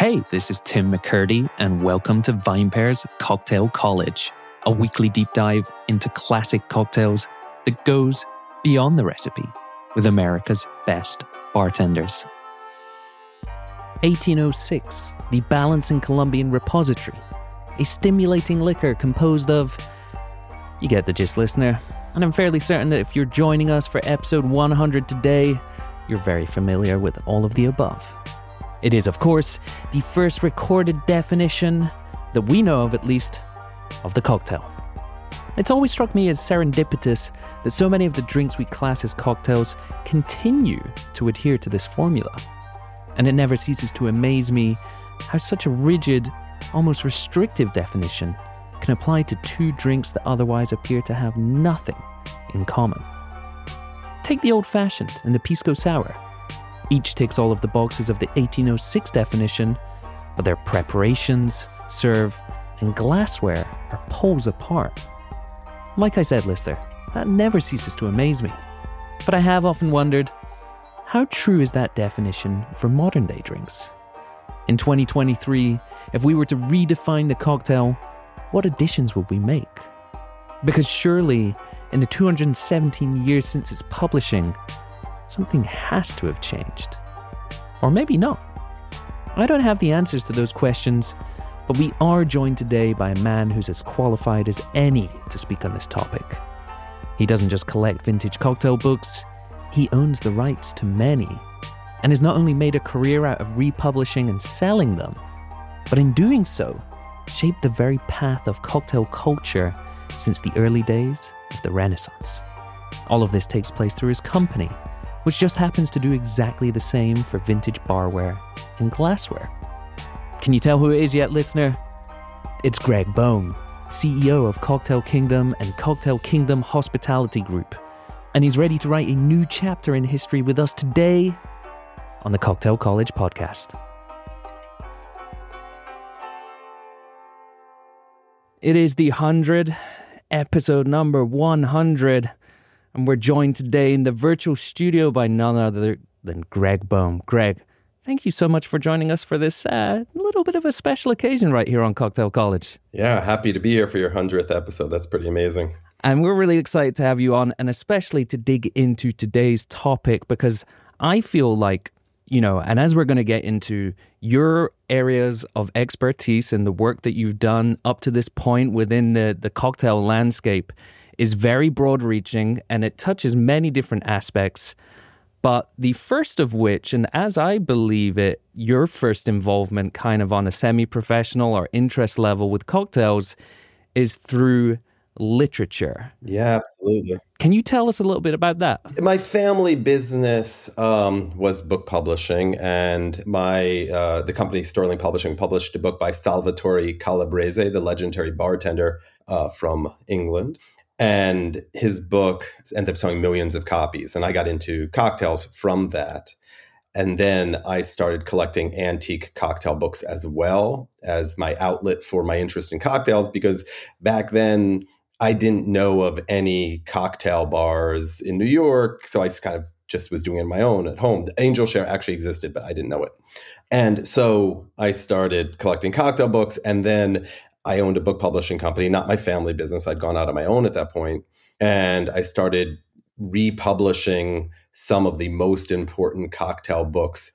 Hey, this is Tim McKirdy, and welcome to VinePair's Cocktail College, a weekly deep dive into classic cocktails that goes beyond the recipe with America's best bartenders. 1806, the Balance and Columbian Repository, a stimulating liquor composed of. You get the gist, listener. And I'm fairly certain that if you're joining us for episode 100 today, you're very familiar with all of the above. It is, of course, the first recorded definition, that we know of at least, of the cocktail. It's always struck me as serendipitous that so many of the drinks we class as cocktails continue to adhere to this formula. And it never ceases to amaze me how such a rigid, almost restrictive definition can apply to two drinks that otherwise appear to have nothing in common. Take the old fashioned and the pisco sour. Each ticks all of the boxes of the 1806 definition, but their preparations, serve, and glassware are poles apart. Like I said, Lister, that never ceases to amaze me. But I have often wondered how true is that definition for modern day drinks? In 2023, if we were to redefine the cocktail, what additions would we make? Because surely, in the 217 years since its publishing, something has to have changed. Or maybe not. I don't have the answers to those questions, but we are joined today by a man who's as qualified as any to speak on this topic. He doesn't just collect vintage cocktail books, he owns the rights to many, and has not only made a career out of republishing and selling them, but in doing so, shaped the very path of cocktail culture since the early days of the Renaissance. All of this takes place through his company, which just happens to do exactly the same for vintage barware and glassware. Can you tell who it is yet, listener? It's Greg Boehm, CEO of Cocktail Kingdom and Cocktail Kingdom Hospitality Group. And he's ready to write a new chapter in history with us today on the Cocktail College podcast. It is the 100, episode number 100. And we're joined today in the virtual studio by none other than Greg Boehm. Greg, thank you so much for joining us for this uh, little bit of a special occasion right here on Cocktail College. Yeah, happy to be here for your 100th episode. That's pretty amazing. And we're really excited to have you on, and especially to dig into today's topic because I feel like, you know, and as we're going to get into your areas of expertise and the work that you've done up to this point within the, the cocktail landscape is very broad reaching and it touches many different aspects. But the first of which, and as I believe it, your first involvement kind of on a semi professional or interest level with cocktails is through literature. Yeah, absolutely. Can you tell us a little bit about that? My family business um, was book publishing, and my uh, the company Sterling Publishing published a book by Salvatore Calabrese, the legendary bartender uh, from England and his book ended up selling millions of copies. And i got into cocktails from that. And then i started collecting antique cocktail books as well as my outlet for my interest in cocktails because back then i didn't know of any cocktail bars in new york. So i kind of just was doing it on my own at home. The angel share actually existed but i didn't know it. And so i started collecting cocktail books. And then I owned a book publishing company, not my family business. I'd gone out on my own at that point, and I started republishing some of the most important cocktail books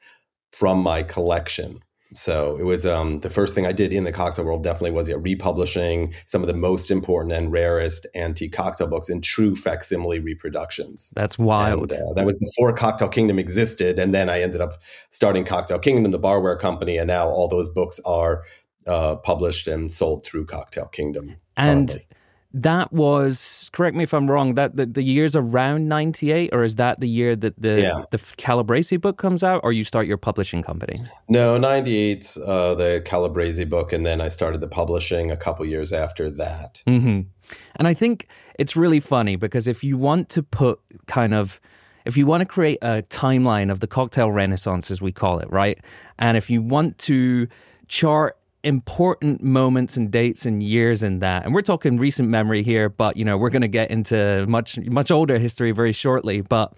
from my collection. So it was um, the first thing I did in the cocktail world. Definitely was yeah, republishing some of the most important and rarest antique cocktail books in true facsimile reproductions. That's wild. And, uh, that was before Cocktail Kingdom existed, and then I ended up starting Cocktail Kingdom, the barware company, and now all those books are uh, published and sold through Cocktail Kingdom. And currently. that was correct me if I'm wrong. That the, the year's around '98, or is that the year that the yeah. the Calabrese book comes out, or you start your publishing company? No, '98, uh, the Calabrese book, and then I started the publishing a couple years after that. Mm-hmm. And I think it's really funny because if you want to put kind of if you want to create a timeline of the cocktail renaissance as we call it right and if you want to chart important moments and dates and years in that. And we're talking recent memory here, but you know, we're going to get into much much older history very shortly, but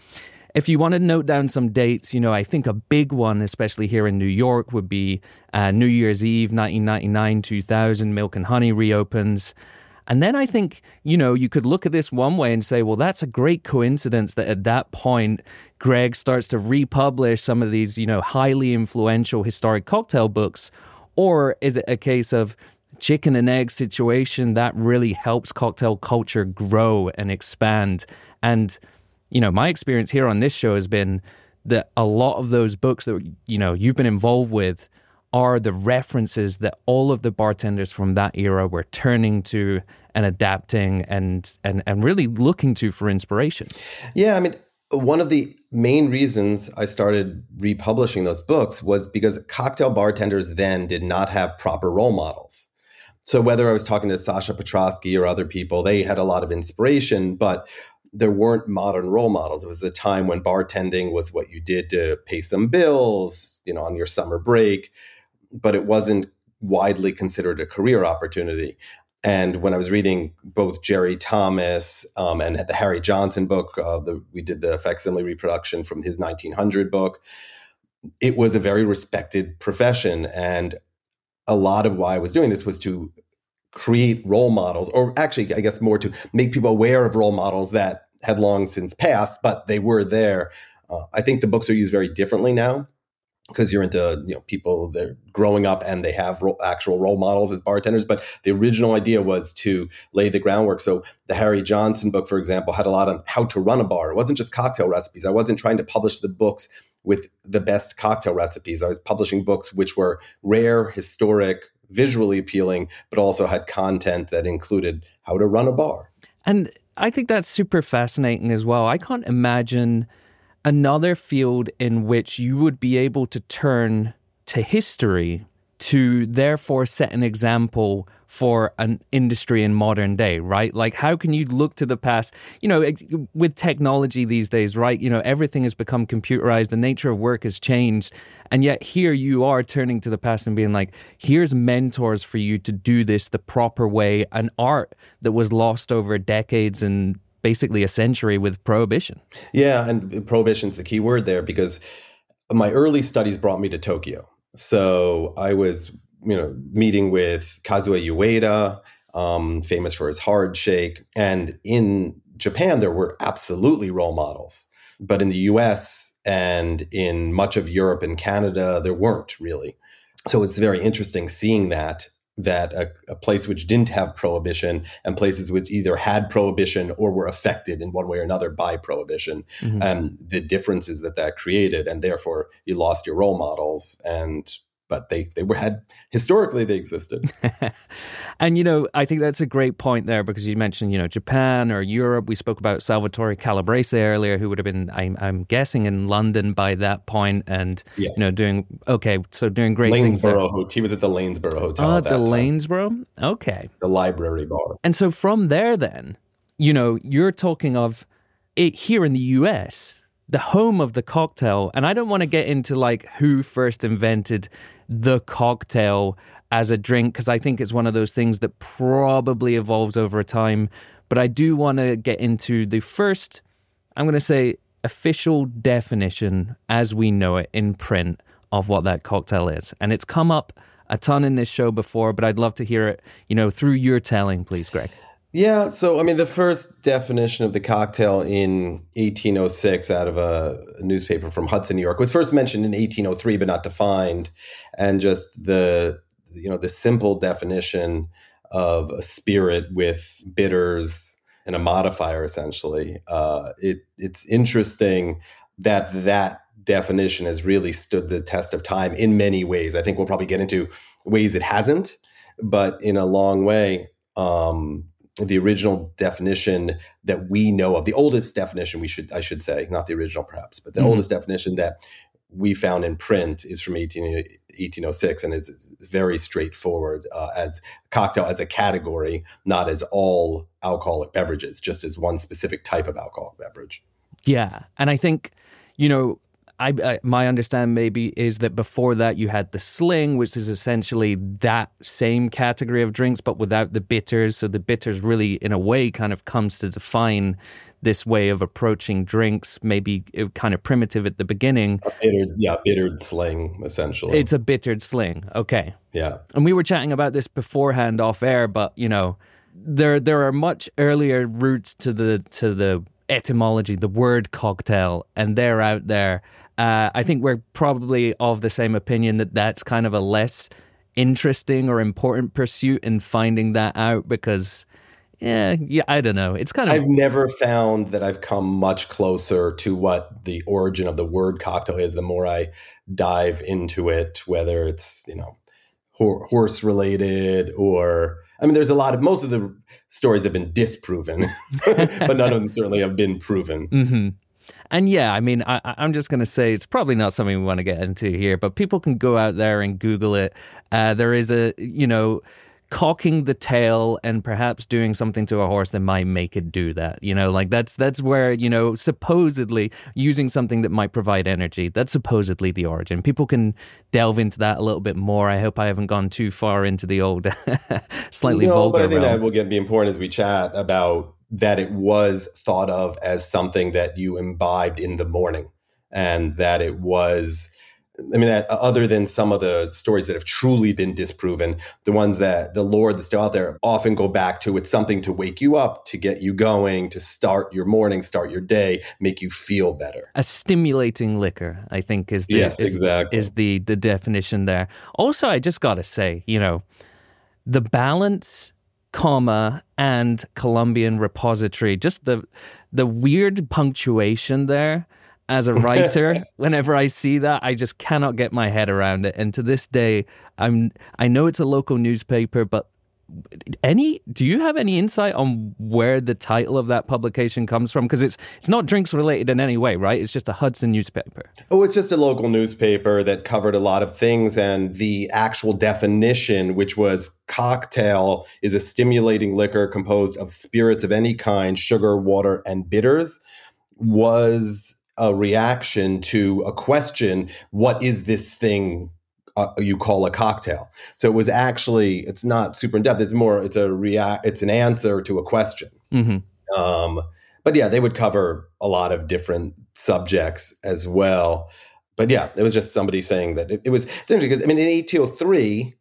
if you want to note down some dates, you know, I think a big one, especially here in New York, would be uh, New Year's Eve, 1999, 2000, Milk and Honey reopens. And then I think, you know, you could look at this one way and say, well, that's a great coincidence that at that point, Greg starts to republish some of these, you know, highly influential historic cocktail books. Or is it a case of chicken and egg situation that really helps cocktail culture grow and expand? And, you know, my experience here on this show has been that a lot of those books that, you know, you've been involved with are the references that all of the bartenders from that era were turning to and adapting and and and really looking to for inspiration. Yeah, I mean, one of the main reasons I started republishing those books was because cocktail bartenders then did not have proper role models. So whether I was talking to Sasha Petraske or other people, they had a lot of inspiration, but there weren't modern role models. It was the time when bartending was what you did to pay some bills, you know, on your summer break but it wasn't widely considered a career opportunity. And when I was reading both Jerry Thomas um, and the Harry Johnson book, uh, the, we did the facsimile reproduction from his 1900 book. It was a very respected profession. And a lot of why I was doing this was to create role models, or actually, I guess more to make people aware of role models that had long since passed, but they were there. Uh, I think the books are used very differently now because you're into you know people they're growing up and they have ro- actual role models as bartenders but the original idea was to lay the groundwork. So the harry johnson book for example had a lot on how to run a bar. It wasn't just cocktail recipes. I wasn't trying to publish the books with the best cocktail recipes. I was publishing books which were rare historic visually appealing but also had content that included how to run a bar. And i think that's super fascinating as well. I can't imagine another field in which you would be able to turn to history to therefore set an example for an industry in modern day, right? Like, how can you look to the past? You know, with technology these days, right? You know, everything has become computerized, the nature of work has changed. And yet, here you are turning to the past and being like, here's mentors for you to do this the proper way, an art that was lost over decades and basically a century with prohibition. Yeah, and prohibition's the key word there because my early studies brought me to Tokyo. So I was, you know, meeting with Kazuo Ueda, um, famous for his hard shake, and in Japan there were absolutely role models, but in the U.S. and in much of Europe and Canada there weren't really. So it's very interesting seeing that that a, a, place which didn't have prohibition and places which either had prohibition or were affected in one way or another by prohibition mm-hmm. and the differences that that created and therefore you lost your role models and but they they were had historically they existed. and you know, I think that's a great point there because you mentioned you know Japan or Europe. We spoke about Salvatore Calabrese earlier, who would have been I'm, I'm guessing in London by that point, and yes. you know doing okay, so doing great Lanesborough things. He was at the Lanesborough Hotel. Oh, the time. Lanesborough. Okay. The library bar. And so from there, then you know you're talking of it here in the U.S the home of the cocktail. And I don't want to get into like who first invented the cocktail as a drink because I think it's one of those things that probably evolves over time. But I do want to get into the first, I'm going to say, official definition as we know it in print of what that cocktail is. And it's come up a ton in this show before, but I'd love to hear it, you know, through your telling, please, Greg. Yeah, so I mean, the first definition of the cocktail in 1806 out of a, newspaper from Hudson, New York, was first mentioned in 1803, but not defined. And just the you know the simple definition of a spirit with bitters and a modifier, essentially. Uh, it it's interesting that that definition has really stood the test of time in many ways. I think we'll probably get into ways it hasn't, but in a long way. Um, the original definition that we know of, the oldest definition we should I should say, not the original perhaps, but the mm-hmm. oldest definition that we found in print is from 18, 1806 and is, is very straightforward uh, as cocktail as a category, not as all alcoholic beverages, just as one specific type of alcoholic beverage. Yeah, and I think you know I, I, my understanding maybe is that before that you had the sling, which is essentially that same category of drinks, but without the bitters. So the bitters really, in a way, kind of comes to define this way of approaching drinks, maybe uh, kind of primitive at the beginning. A bittered, yeah, bittered sling, essentially. It's a bittered sling. Okay. Yeah. And we were chatting about this beforehand off air, but you know, there there are much earlier roots to the to the etymology, the word cocktail, and they're out there. Uh, I think we're probably of the same opinion that that's kind of a less interesting or important pursuit in finding that out because yeah, yeah, I don't know. It's kind of. I've never found that I've come much closer to what the origin of the word cocktail is. The more I dive into it, whether it's you know horse related or I mean, there's a lot of most of the stories have been disproven, but none of them certainly have been proven. Mm-hmm. And yeah, I mean, I, am just going to say it's probably not something we want to get into here, but people can go out there and Google it. Uh, there is a, you know, cocking the tail and perhaps doing something to a horse that might make it do that you know like that's that's where you know supposedly using something that might provide energy that's supposedly the origin people can delve into that a little bit more i hope i haven't gone too far into the old slightly no, vulgar but i think realm. that will get be important as we chat about that it was thought of as something that you imbibed in the morning and that it was I mean, that uh, other than some of the stories that have truly been disproven, the ones that the lore that's still out there often go back to it's something to wake you up, to get you going, to start your morning, start your day, make you feel better. A stimulating liquor, I think, is the yes, is, exactly. is the the definition there. Also, I just gotta say, you know, the balance comma and Columbian repository. Just the the weird punctuation there as a writer whenever i see that i just cannot get my head around it and to this day i'm i know it's a local newspaper but any do you have any insight on where the title of that publication comes from? Because it's it's not drinks related in any way right? It's just a hudson newspaper. Oh it's just a local newspaper that covered a lot of things and the actual definition which was cocktail is a stimulating liquor composed of spirits of any kind sugar water and bitters was a reaction to a question what is this thing uh, you call a cocktail so it was actually it's not super in depth it's more it's a react it's an answer to a question mm-hmm. um, but yeah they would cover a lot of different subjects as well but yeah it was just somebody saying that it, it was it's interesting because i mean in 1803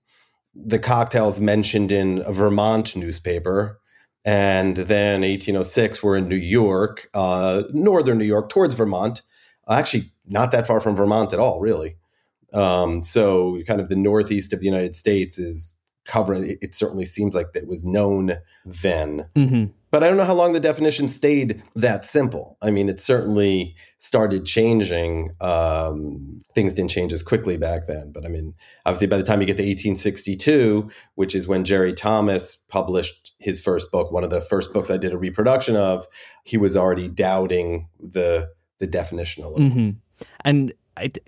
the cocktails mentioned in a vermont newspaper and then 1806, we're in New York, uh, northern New York, towards Vermont. Actually, not that far from Vermont at all, really. Um, so, kind of the northeast of the United States is covering. It, it certainly seems like that was known then. Mm-hmm. But I don't know how long the definition stayed that simple. I mean, it certainly started changing. Um, things didn't change as quickly back then. But I mean, obviously, by the time you get to 1862, which is when Jerry Thomas published his first book, one of the first books I did a reproduction of, he was already doubting the the definition a little. Mm-hmm. And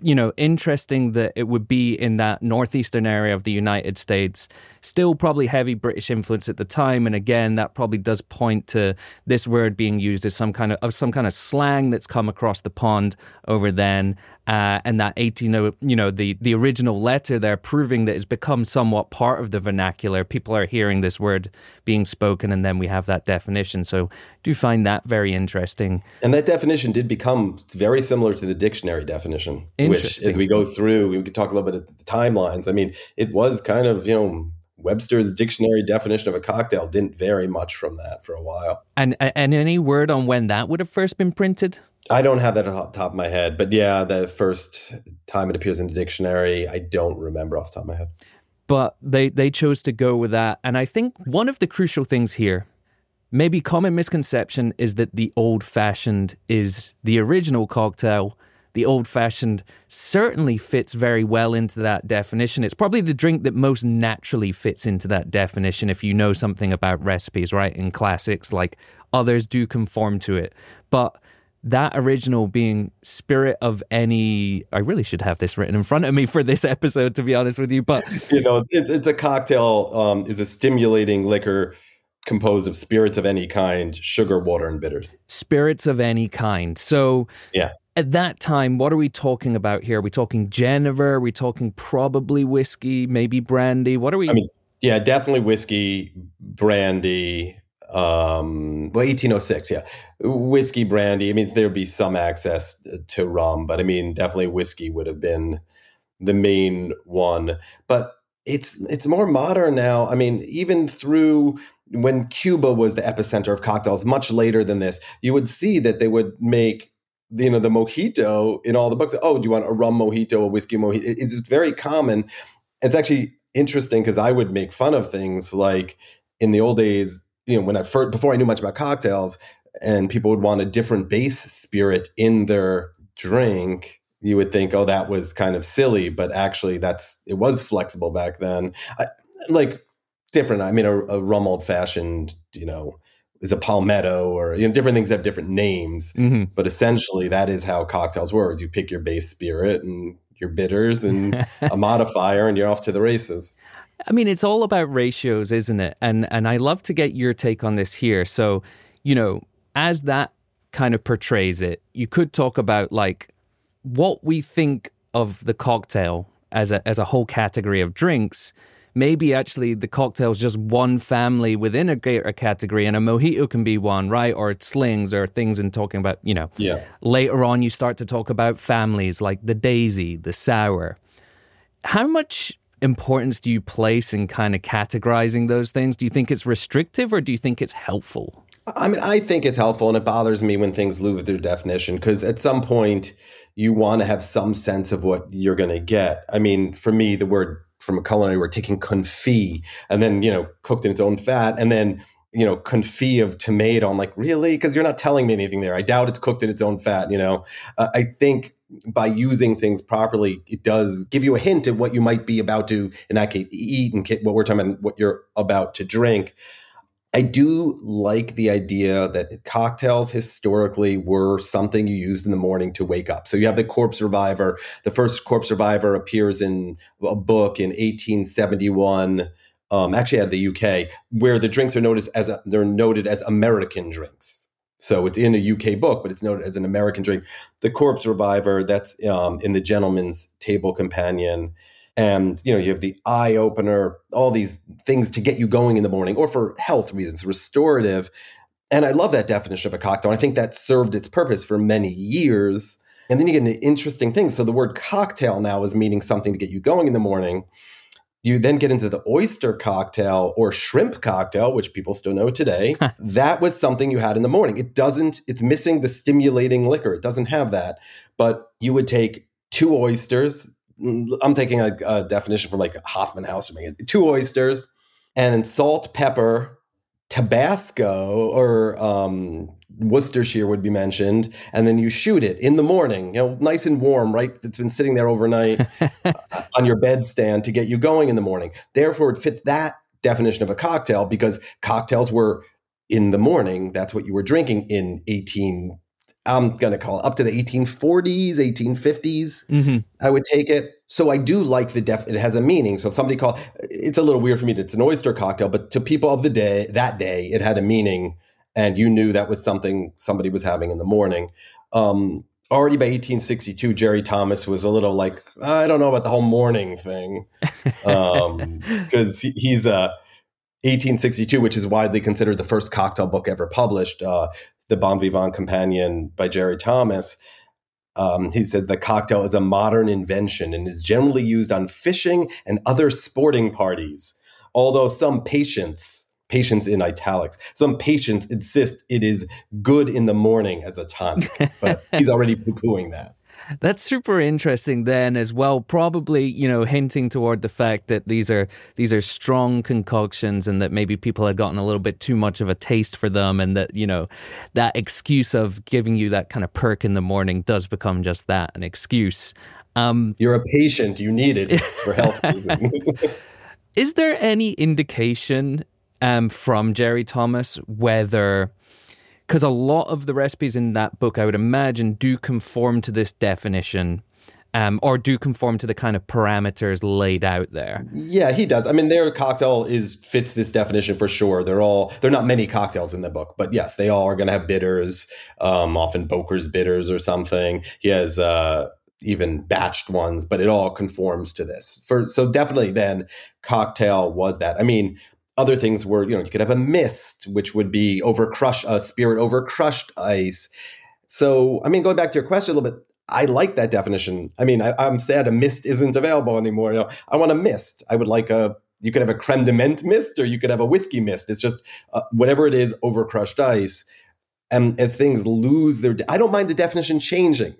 you know, interesting that it would be in that northeastern area of the United States. Still, probably heavy British influence at the time, and again, that probably does point to this word being used as some kind of, of some kind of slang that's come across the pond over then. Uh, and that 18, you know, the the original letter there proving that it's become somewhat part of the vernacular. People are hearing this word being spoken, and then we have that definition. So, do find that very interesting. And that definition did become very similar to the dictionary definition. Which, as we go through, we could talk a little bit of the timelines. I mean, it was kind of, you know, Webster's dictionary definition of a cocktail didn't vary much from that for a while. And and any word on when that would have first been printed? I don't have that off the top of my head, but yeah, the first time it appears in the dictionary, I don't remember off the top of my head. But they they chose to go with that, and I think one of the crucial things here, maybe common misconception, is that the old fashioned is the original cocktail the old fashioned certainly fits very well into that definition. It's probably the drink that most naturally fits into that definition if you know something about recipes, right? In classics, like others do conform to it. But that original being spirit of any i really should have this written in front of me for this episode to be honest with you but you know it's, it's a cocktail um, is a stimulating liquor composed of spirits of any kind sugar water and bitters spirits of any kind so yeah at that time, what are we talking about here? Are we talking Genever? Are we talking probably whiskey, maybe brandy? What are we? I mean, yeah, definitely whiskey, brandy. Um, well, 1806, yeah. Whiskey, brandy. I mean, there'd be some access to rum, but I mean, definitely whiskey would have been the main one. But it's it's more modern now. I mean, even through when Cuba was the epicenter of cocktails, much later than this, you would see that they would make you know the mojito in all the books. Oh, do you want a rum mojito, a whiskey mojito? It's very common. It's actually interesting because I would make fun of things like in the old days, you know, when I first before I knew much about cocktails, and people would want a different base spirit in their drink you would think, oh, that was kind of silly, but actually, that's it was flexible back then. I, like different. I mean, a, a rum old fashioned, you know, is a palmetto, or you know, different things have different names. Mm-hmm. But essentially, that is how cocktails work. You pick your base spirit and your bitters and a modifier, and you're off to the races. I mean, it's all about ratios, isn't it? And and I love to get your take on this here. So, you know, as that kind of portrays it, you could talk about like what we think of the cocktail as a as a whole category of drinks maybe actually the cocktail is just one family within a greater category and a mojito can be one right? Or slings or things in talking about you know. Yeah. Later on you start to talk about families like the daisy the sour. How much importance do you place in kind of categorizing those things? Do you think it's restrictive or do you think it's helpful? I mean i think it's helpful and it bothers me when things lose their definition because at some point you want to have some sense of what you're going to get. I mean, for me, the word from a culinary word, taking confit and then, you know, cooked in its own fat and then, you know, confit of tomato. I'm like, really? Because you're not telling me anything there. I doubt it's cooked in its own fat, you know. Uh, I think by using things properly, it does give you a hint at what you might be about to, in that case, eat and what we're talking about, what you're about to drink. I do like the idea that cocktails historically were something you used in the morning to wake up. So you have the corpse reviver. The first corpse reviver appears in a book in 1871, um, actually out of the UK, where the drinks are noted as a, they're noted as American drinks. So it's in a UK book, but it's noted as an American drink. The corpse reviver that's um, in the Gentleman's Table Companion and you know you have the eye opener all these things to get you going in the morning or for health reasons restorative. And i love that definition of a cocktail i think that served its purpose for many years. And then you get an interesting thing so the word cocktail now is meaning something to get you going in the morning. You then get into the oyster cocktail or shrimp cocktail which people still know today. That was something you had in the morning. It doesn't it's missing the stimulating liquor. It doesn't have that. But you would take two oysters I'm taking a, a definition from like Hoffman House or something. Two oysters and salt, pepper, Tabasco or um, Worcestershire would be mentioned, and then you shoot it in the morning, you know, nice and warm, right? It's been sitting there overnight uh, on your bedstand to get you going in the morning. Therefore, it fit that definition of a cocktail because cocktails were in the morning. That's what you were drinking in 18 I'm going to call it up to the 1840s, 1850s. Mm-hmm. I would take it. So I do like the def. It has a meaning. So if somebody call, it's a little weird for me. To, It's an oyster cocktail, but to people of the day, that day, it had a meaning, and you knew that was something somebody was having in the morning. Um, already by 1862, Jerry Thomas was a little like, I don't know about the whole morning thing, because um, he, he's a. 1862, which is widely considered the first cocktail book ever published. Uh, the Bon Vivant Companion by Jerry Thomas, um, he said the cocktail is a modern invention and is generally used on fishing and other sporting parties. Although some patients, patients in italics, some patients insist it is good in the morning as a tonic, but he's already poo pooing that. That's super interesting then as well. Probably, you know, hinting toward the fact that these are these are strong concoctions and that maybe people had gotten a little bit too much of a taste for them and that, you know, that excuse of giving you that kind of perk in the morning does become just that, an excuse. Um, You're a patient, you need it for health reasons. Is there any indication um, from Jerry Thomas whether because a lot of the recipes in that book, I would imagine, do conform to this definition. Um, or do conform to the kind of parameters laid out there. Yeah, he does. I mean, their cocktail is fits this definition for sure. They're all they're not many cocktails in the book, but yes, they all are going to have bitters, um, often Boker's bitters or something. He has uh, even batched ones, but it all conforms to this. For so definitely, then cocktail was that. I mean, other things were, you know, you could have a mist, which would be over crush a spirit over crushed ice. So, I mean, going back to your question a little bit, I like that definition. I mean, I, am sad a mist isn't available anymore. You know, I want a mist. I would like a. You could have a creme de menthe mist, or you could have a whiskey mist. It's just uh, whatever it is over crushed ice. And as things lose their, I don't mind the definition changing.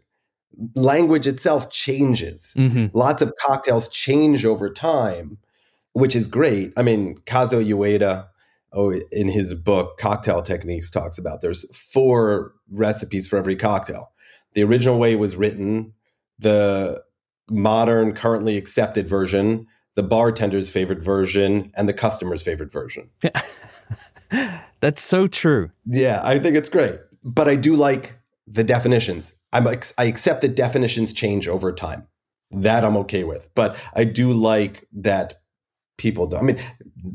Language itself changes. Mm-hmm. Lots of cocktails change over time, which is great. I mean, Kazuo Ueda, oh, in his book Cocktail Techniques, talks about there's four recipes for every cocktail the original way was written, the modern, currently accepted version, the bartender's favorite version, and the customer's favorite version. That's so true. Yeah, I think it's great. But I do like the definitions. I'm, I accept that definitions change over time. That I'm okay with. But I do like that people do. I mean,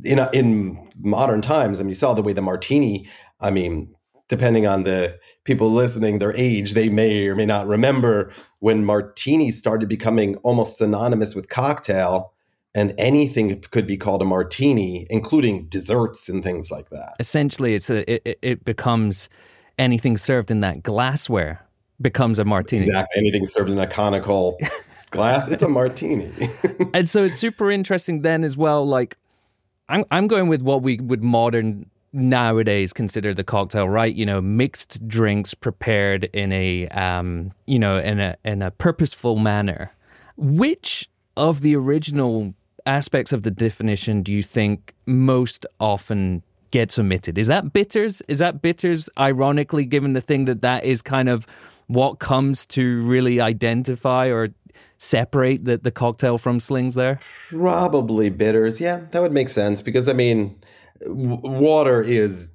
in uh, in modern times, I mean, you saw the way the martini. I mean, depending on the people listening, their age, they may or may not remember when martini started becoming almost synonymous with cocktail and anything could be called a martini, including desserts and things like that. Essentially, it's a, it, it becomes anything served in that glassware becomes a martini. Exactly. Anything served in a conical glass, it's a martini. and so it's super interesting then as well. Like, I'm, I'm going with what we would modern nowadays consider the cocktail, right? You know, mixed drinks prepared in a um, you know, in a in a purposeful manner. Which of the original aspects of the definition do you think most often gets omitted? Is that bitters? Is that bitters ironically given the thing that that is kind of what comes to really identify or separate the, the cocktail from slings there? Probably bitters. Yeah, that would make sense because I mean, water is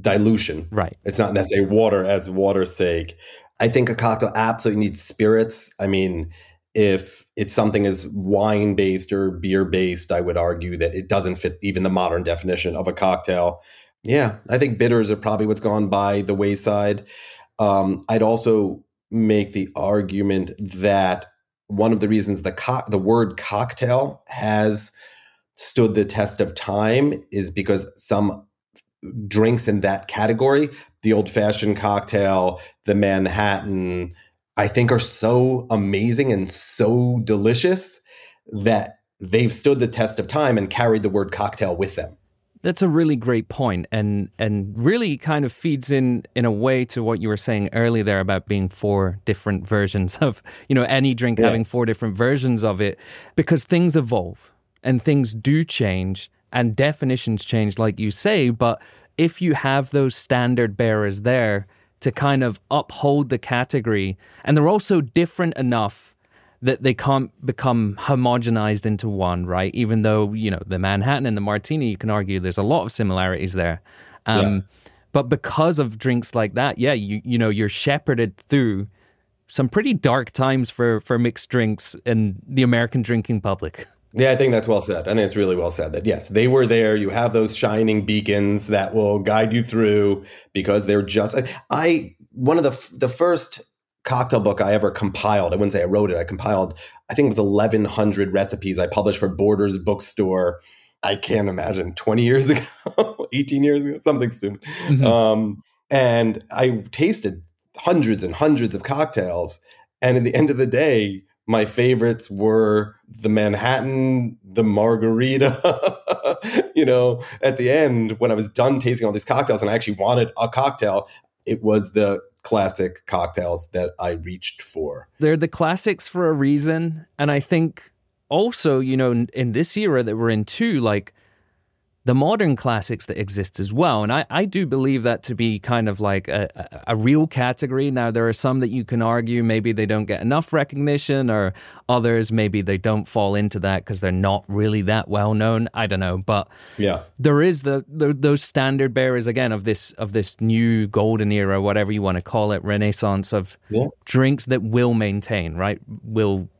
dilution. Right. It's not necessarily water as water's sake. I think a cocktail absolutely needs spirits. I mean, if it's something as wine based or beer based, I would argue that it doesn't fit even the modern definition of a cocktail. Yeah, I think bitters are probably what's gone by the wayside. Um, I'd also make the argument that one of the reasons the co- the word cocktail has stood the test of time is because some drinks in that category, the old fashioned cocktail, the Manhattan, I think are so amazing and so delicious that they've stood the test of time and carried the word cocktail with them. That's a really great point and and really kind of feeds in in a way to what you were saying earlier there about being four different versions of, you know, any drink yeah. having four different versions of it because things evolve and things do change and definitions change, like you say. But if you have those standard bearers there to kind of uphold the category, and they're also different enough that they can't become homogenized into one, right? Even though, you know, the Manhattan and the Martini, you can argue there's a lot of similarities there. Um, yeah. But because of drinks like that, yeah, you you know, you're shepherded through some pretty dark times for for mixed drinks in the American drinking public. Yeah, I think that's well said. I think it's really well said that yes, they were there. You have those shining beacons that will guide you through because they're just I one of the the first cocktail book I ever compiled. I wouldn't say I wrote it. I compiled I think it was 1100 recipes I published for Borders bookstore. I can't imagine 20 years ago, 18 years ago, something soon. Mm-hmm. Um, and I tasted hundreds and hundreds of cocktails and at the end of the day, my favorites were the Manhattan, the margarita. you know, at the end, when I was done tasting all these cocktails and I actually wanted a cocktail, it was the classic cocktails that I reached for. They're the classics for a reason. And I think also, you know, in, this era that we're in too, like the modern classics that exist as well. And I, I do believe that to be kind of like a, a, real category. Now, there are some that you can argue maybe they don't get enough recognition, or others maybe they don't fall into that because they're not really that well known. I don't know. But yeah, there is the, the those standard bearers again of this of this new golden era, whatever you want to call it, renaissance of yeah. drinks that will maintain, right? Will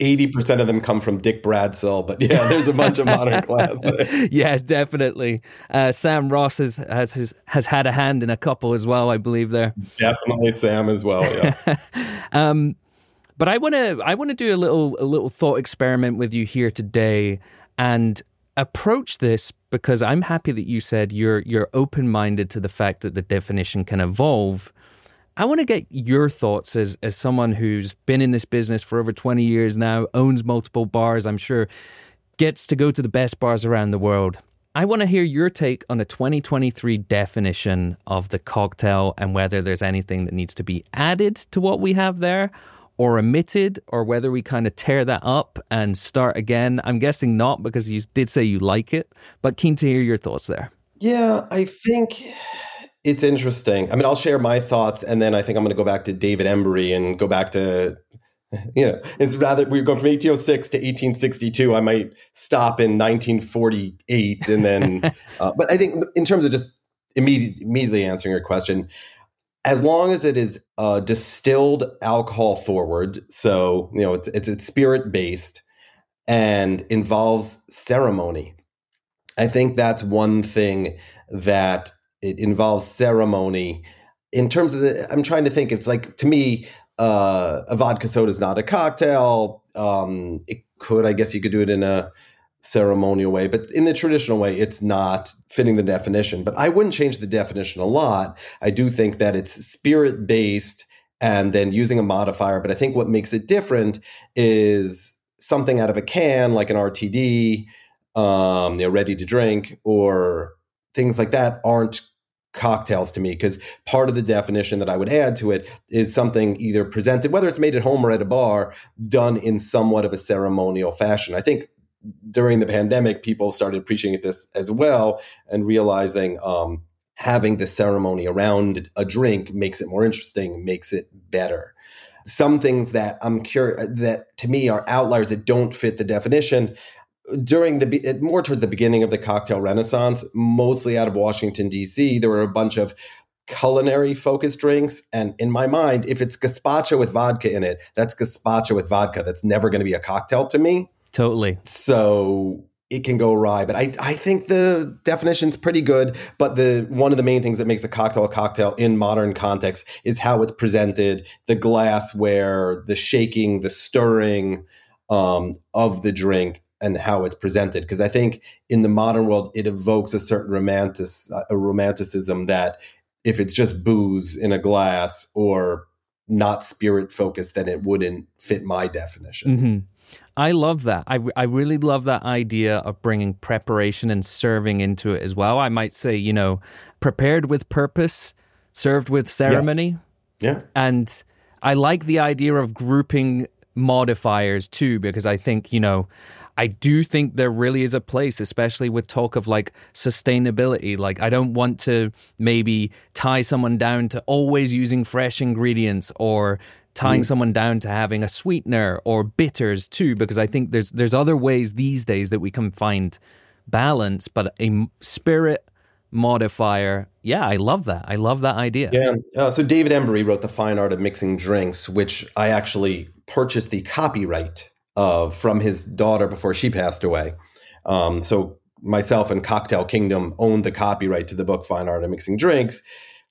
Eighty percent of them come from Dick Bradsell, but yeah, there's a bunch of modern classics. yeah, definitely. Uh, Sam Ross has, has has had a hand in a couple as well, I believe. There, definitely Sam as well. Yeah. um, but I want to I want to do a little a little thought experiment with you here today, and approach this because I'm happy that you said you're you're open minded to the fact that the definition can evolve. I want to get your thoughts as as someone who's been in this business for over 20 years now, owns multiple bars, I'm sure gets to go to the best bars around the world. I want to hear your take on the 2023 definition of the cocktail and whether there's anything that needs to be added to what we have there or omitted, or whether we kind of tear that up and start again. I'm guessing not because you did say you like it, but keen to hear your thoughts there. Yeah, I think it's interesting. I mean, I'll share my thoughts, and then I think I'm going to go back to David Embury and go back to, you know, it's rather we're going from 1806 to 1862. I might stop in 1948, and then, uh, but I think in terms of just immediate, immediately answering your question, as long as it is uh, distilled alcohol forward, so you know it's it's, it's spirit based and involves ceremony. I think that's one thing that it involves ceremony. In terms of the, I'm trying to think. It's like to me, uh, a vodka soda is not a cocktail. Um, it could, I guess, you could do it in a ceremonial way, but in the traditional way, it's not fitting the definition. But I wouldn't change the definition a lot. I do think that it's spirit based and then using a modifier. But I think what makes it different is something out of a can, like an RTD, um, you know, ready to drink, or things like that aren't cocktails to me because part of the definition that I would add to it is something either presented, whether it's made at home or at a bar, done in somewhat of a ceremonial fashion. I think during the pandemic, people started appreciating this as well and realizing um, having the ceremony around a drink makes it more interesting, makes it better. Some things that I'm curious that to me are outliers that don't fit the definition. During the more towards the beginning of the cocktail renaissance, mostly out of Washington D.C., there were a bunch of culinary focused drinks. And in my mind, if it's gazpacho with vodka in it, that's gazpacho with vodka. That's never going to be a cocktail to me. Totally. So it can go awry. But I, I think the definition's pretty good. But the one of the main things that makes a cocktail a cocktail in modern context is how it's presented, the glassware, the shaking, the stirring um, of the drink, and how it's presented. Because I think in the modern world, it evokes a certain romantic a romanticism that if it's just booze in a glass or not spirit focused, then it wouldn't fit my definition. Mm-hmm. I love that. I, I really love that idea of bringing preparation and serving into it as well. I might say, you know, prepared with purpose, served with ceremony. Yes. Yeah. And I like the idea of grouping modifiers too, because I think, you know, I do think there really is a place, especially with talk of like sustainability. Like, I don't want to maybe tie someone down to always using fresh ingredients or tying mm. someone down to having a sweetener or bitters too, because I think there's there's other ways these days that we can find balance, but a spirit modifier. Yeah, I love that. I love that idea. Yeah. Uh, so David Embury wrote The Fine Art of Mixing Drinks, which I actually purchased the copyright of from his daughter before she passed away. Um, so myself and Cocktail Kingdom owned the copyright to the book Fine Art of Mixing Drinks.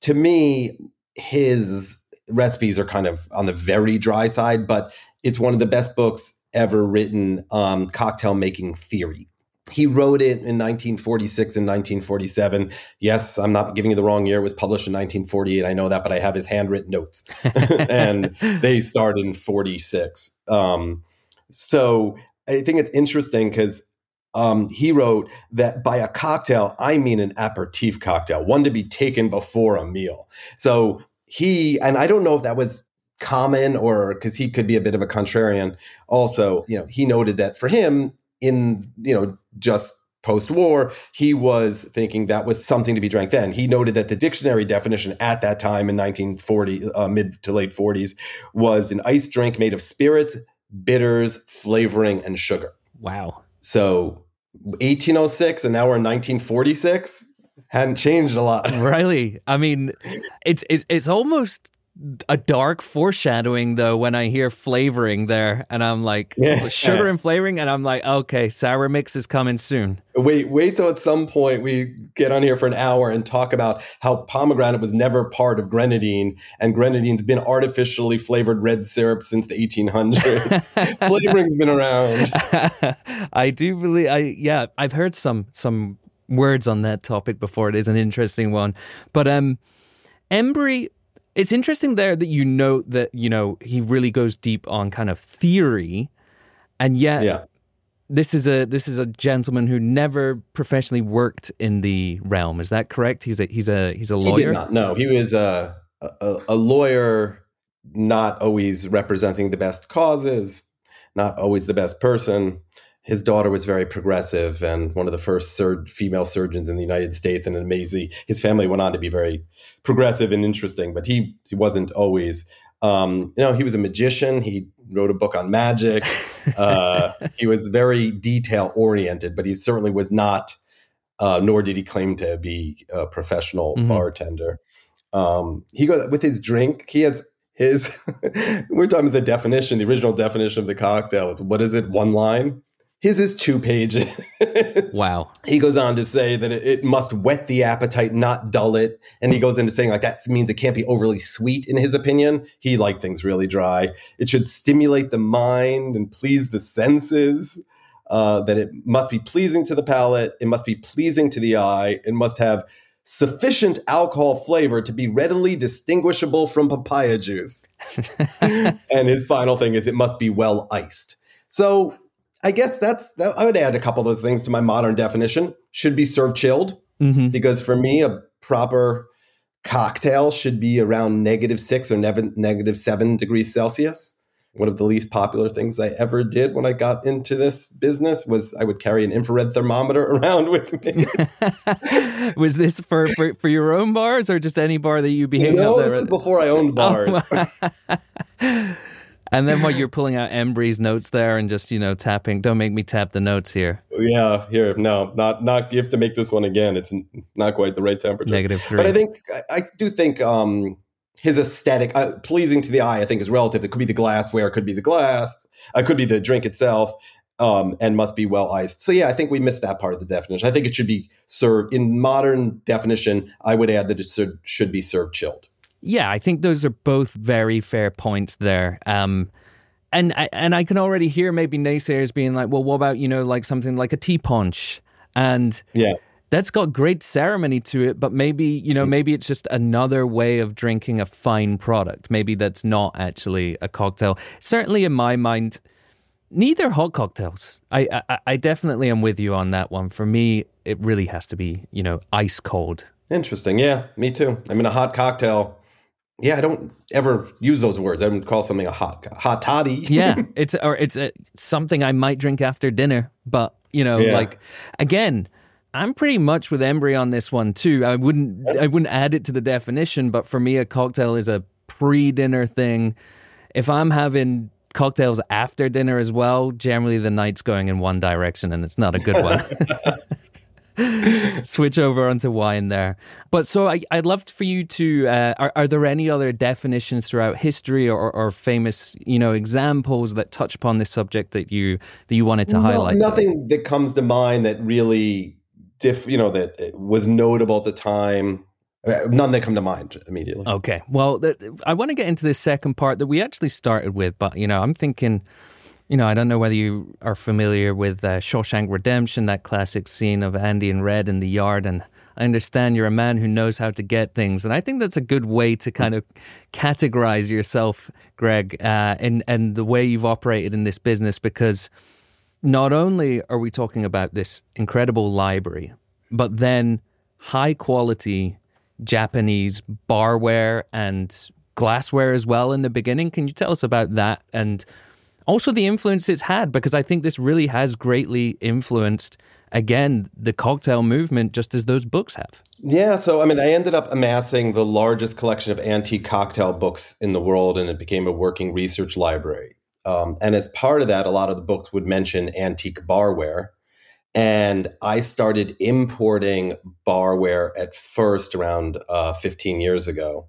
To me, his recipes are kind of on the very dry side, but it's one of the best books ever written on cocktail making theory. He wrote it in 1946 and 1947. Yes, I'm not giving you the wrong year. It was published in 1948. I know that, but I have his handwritten notes. and they start in 46. Um, so I think it's interesting because um, he wrote that by a cocktail, I mean an aperitif cocktail, one to be taken before a meal. So he and I don't know if that was common or because he could be a bit of a contrarian. Also, you know, he noted that for him in you know just post-war, he was thinking that was something to be drank then. He noted that the dictionary definition at that time in 1940, uh, mid to late 40s, was an iced drink made of spirits, bitters, flavoring, and sugar. Wow. So 1806, and now we're in 1946 hadn't changed a lot. really? I mean, it's it's it's almost a dark foreshadowing though when I hear flavoring there, and I'm like yeah. sugar and flavoring, and I'm like, okay, sour mix is coming soon. Wait, wait till at some point we get on here for an hour and talk about how pomegranate was never part of grenadine, and grenadine's been artificially flavored red syrup since the 1800s. Flavoring's been around. I do believe. I yeah, I've heard some some words on that topic before. It is an interesting one, but um, Embury. It's interesting there that you note that you know he really goes deep on kind of theory, and yet Yeah. this is a this is a gentleman who never professionally worked in the realm. Is that correct? He's a he's a he's a He lawyer. did not. No, he was a, a a lawyer, not always representing the best causes, not always the best person. His daughter was very progressive and one of the first sur- female surgeons in the United States, and amazing. His family went on to be very progressive and interesting, but he he wasn't always. Um, you know, he was a magician. He wrote a book on magic. Uh, he was very detail oriented, but he certainly was not uh, nor did he claim to be a professional Mhm. bartender. Um, he goes with his drink. He has his. we're talking about the definition. The original definition of the cocktail is what is it? One line. His is two pages. Wow. He goes on to say that it, it must whet the appetite, not dull it. And he goes into saying like that means it can't be overly sweet. In his opinion, he liked things really dry. It should stimulate the mind and please the senses. Uh, that it must be pleasing to the palate. It must be pleasing to the eye. It must have sufficient alcohol flavor to be readily distinguishable from papaya juice. and his final thing is it must be well iced. So I guess that's that, I would add a couple of those things to my modern definition. Should be served chilled hmm because for me a proper cocktail should be around negative six or negative seven degrees Celsius. One of the least popular things I ever did when I got into this business was I would carry an infrared thermometer around with me. was this for, for for your own bars or just any bar that you'd be hanging no, this is before I owned bars. Oh, and then while you're pulling out Embury's notes there and just you know tapping, don't make me tap the notes here. Yeah, here, no, not not. You have to make this one again. It's not quite the right temperature. Negative three. But I think I, I do think um, his aesthetic, uh, pleasing to the eye, I think is relative. It could be the glassware, it could be the glass, it could be the drink itself, um, and must be well iced. So yeah, I think we missed that part of the definition. I think it should be served in modern definition. I would add that it should, should be served chilled. Yeah, I think those are both very fair points there. Um, and I, and I can already hear maybe naysayers being like, well, what about you know like something like a tea punch, and Yeah. that's got great ceremony to it, but maybe you know maybe it's just another way of drinking a fine product. Maybe that's not actually a cocktail. Certainly in my mind, neither hot cocktails. I I, I definitely am with you on that one. For me, it really has to be you know ice cold. Interesting. Yeah, me too. I mean, a hot cocktail. Yeah, I don't ever use those words. I would call something a hot hot toddy. yeah, it's or it's a, something I might drink after dinner, but you know, Yeah. like again, I'm pretty much with Embury on this one too. I wouldn't I wouldn't add it to the definition, but for me, a cocktail is a pre-dinner thing. If I'm having cocktails after dinner as well, generally the night's going in one direction, and it's not a good one. Switch over onto wine there. But so I, I'd love for you to. Uh, are, are there any other definitions throughout history or, or famous, you know, examples that touch upon this subject that you that you wanted to No- highlight? Nothing that comes to mind that really, diff, you know, that was notable at the time. Uh, None that come to mind immediately. Okay. Well, th- I want to get into this second part that we actually started with, but you know, I'm thinking, you know, I don't know whether you are familiar with uh, Shawshank Redemption, that classic scene of Andy and Red in the yard, and I understand you're a man who knows how to get things, and I think that's a good way to kind of categorize yourself, Greg, uh, and and the way you've operated in this business, because not only are we talking about this incredible library, but then high quality Japanese barware and glassware as well in the beginning. Can you tell us about that and also the influence it's had? Because I think this really has greatly influenced, again, the cocktail movement, just as those books have. Yeah, so I mean, I ended up amassing the largest collection of antique cocktail books in the world, and it became a working research library. Um, and as part of that, a lot of the books would mention antique barware. And I started importing barware at first around uh, 15 years ago,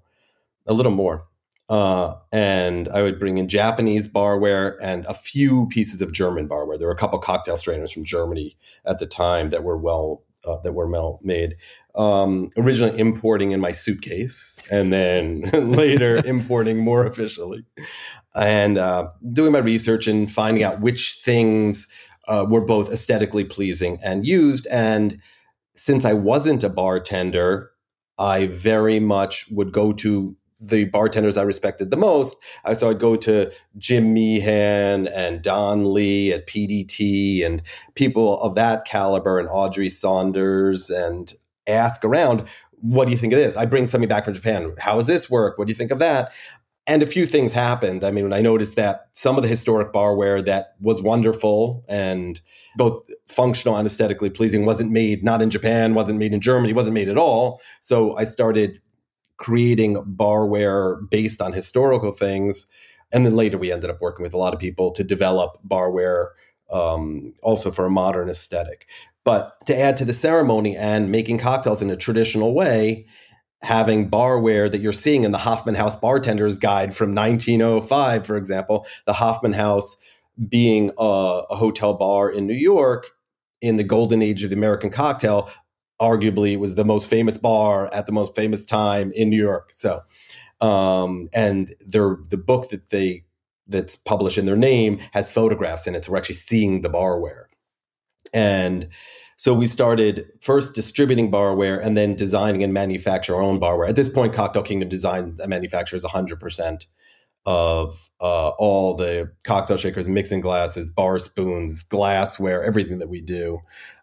a little more. Uh, and I would bring in Japanese barware and a few pieces of German barware. There were a couple cocktail strainers from Germany at the time that were well uh, that were well made. Um, originally importing in my suitcase, and then later importing more officially, and uh, doing my research and finding out which things uh, were both aesthetically pleasing and used. And since I wasn't a bartender, I very much would go to the bartenders I respected the most. So I'd go to Jim Meehan and Don Lee at PDT and people of that caliber and Audrey Saunders and ask around, what do you think of this? I bring something back from Japan. How does this work? What do you think of that? And a few things happened. I mean, I noticed that some of the historic barware that was wonderful and both functional and aesthetically pleasing wasn't made not in Japan, wasn't made in Germany, wasn't made at all. So I started creating barware based on historical things. And then later we ended up working with a lot of people to develop barware um, also for a modern aesthetic. But to add to the ceremony and making cocktails in a traditional way, having barware that you're seeing in the Hoffman House Bartender's Guide from 1905, for example, the Hoffman House being a, a hotel bar in New York in the golden age of the American cocktail, arguably was the most famous bar at the most famous time in New York. So, um, and their the book that they that's published in their name has photographs in it, so we're actually seeing the barware. And so we started first distributing barware and then designing and manufacturing our own barware. At this point, Cocktail Kingdom design and manufactures 100% of uh, all the cocktail shakers, mixing glasses, bar spoons, glassware, everything that we do.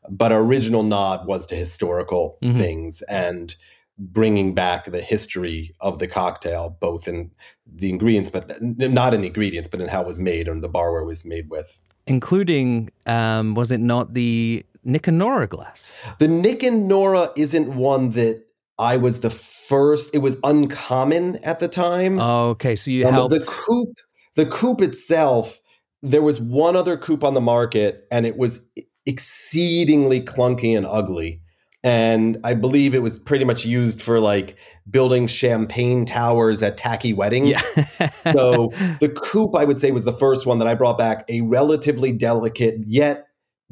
But our original nod was to historical mm-hmm. things and bringing back the history of the cocktail, both in the ingredients, but not in the ingredients, but in how it was made and the barware it was made with. Including, um, was it not the Nick and Nora glass? The Nick and Nora isn't one that I was the first. It was uncommon at the time. Oh, okay. So you um, helped. The coupe, the coupe itself, there was one other coupe on the market, and it was exceedingly clunky and ugly. And I believe it was pretty much used for like building champagne towers at tacky weddings. Yeah. so the coupe, I would say, was the first one that I brought back, a relatively delicate yet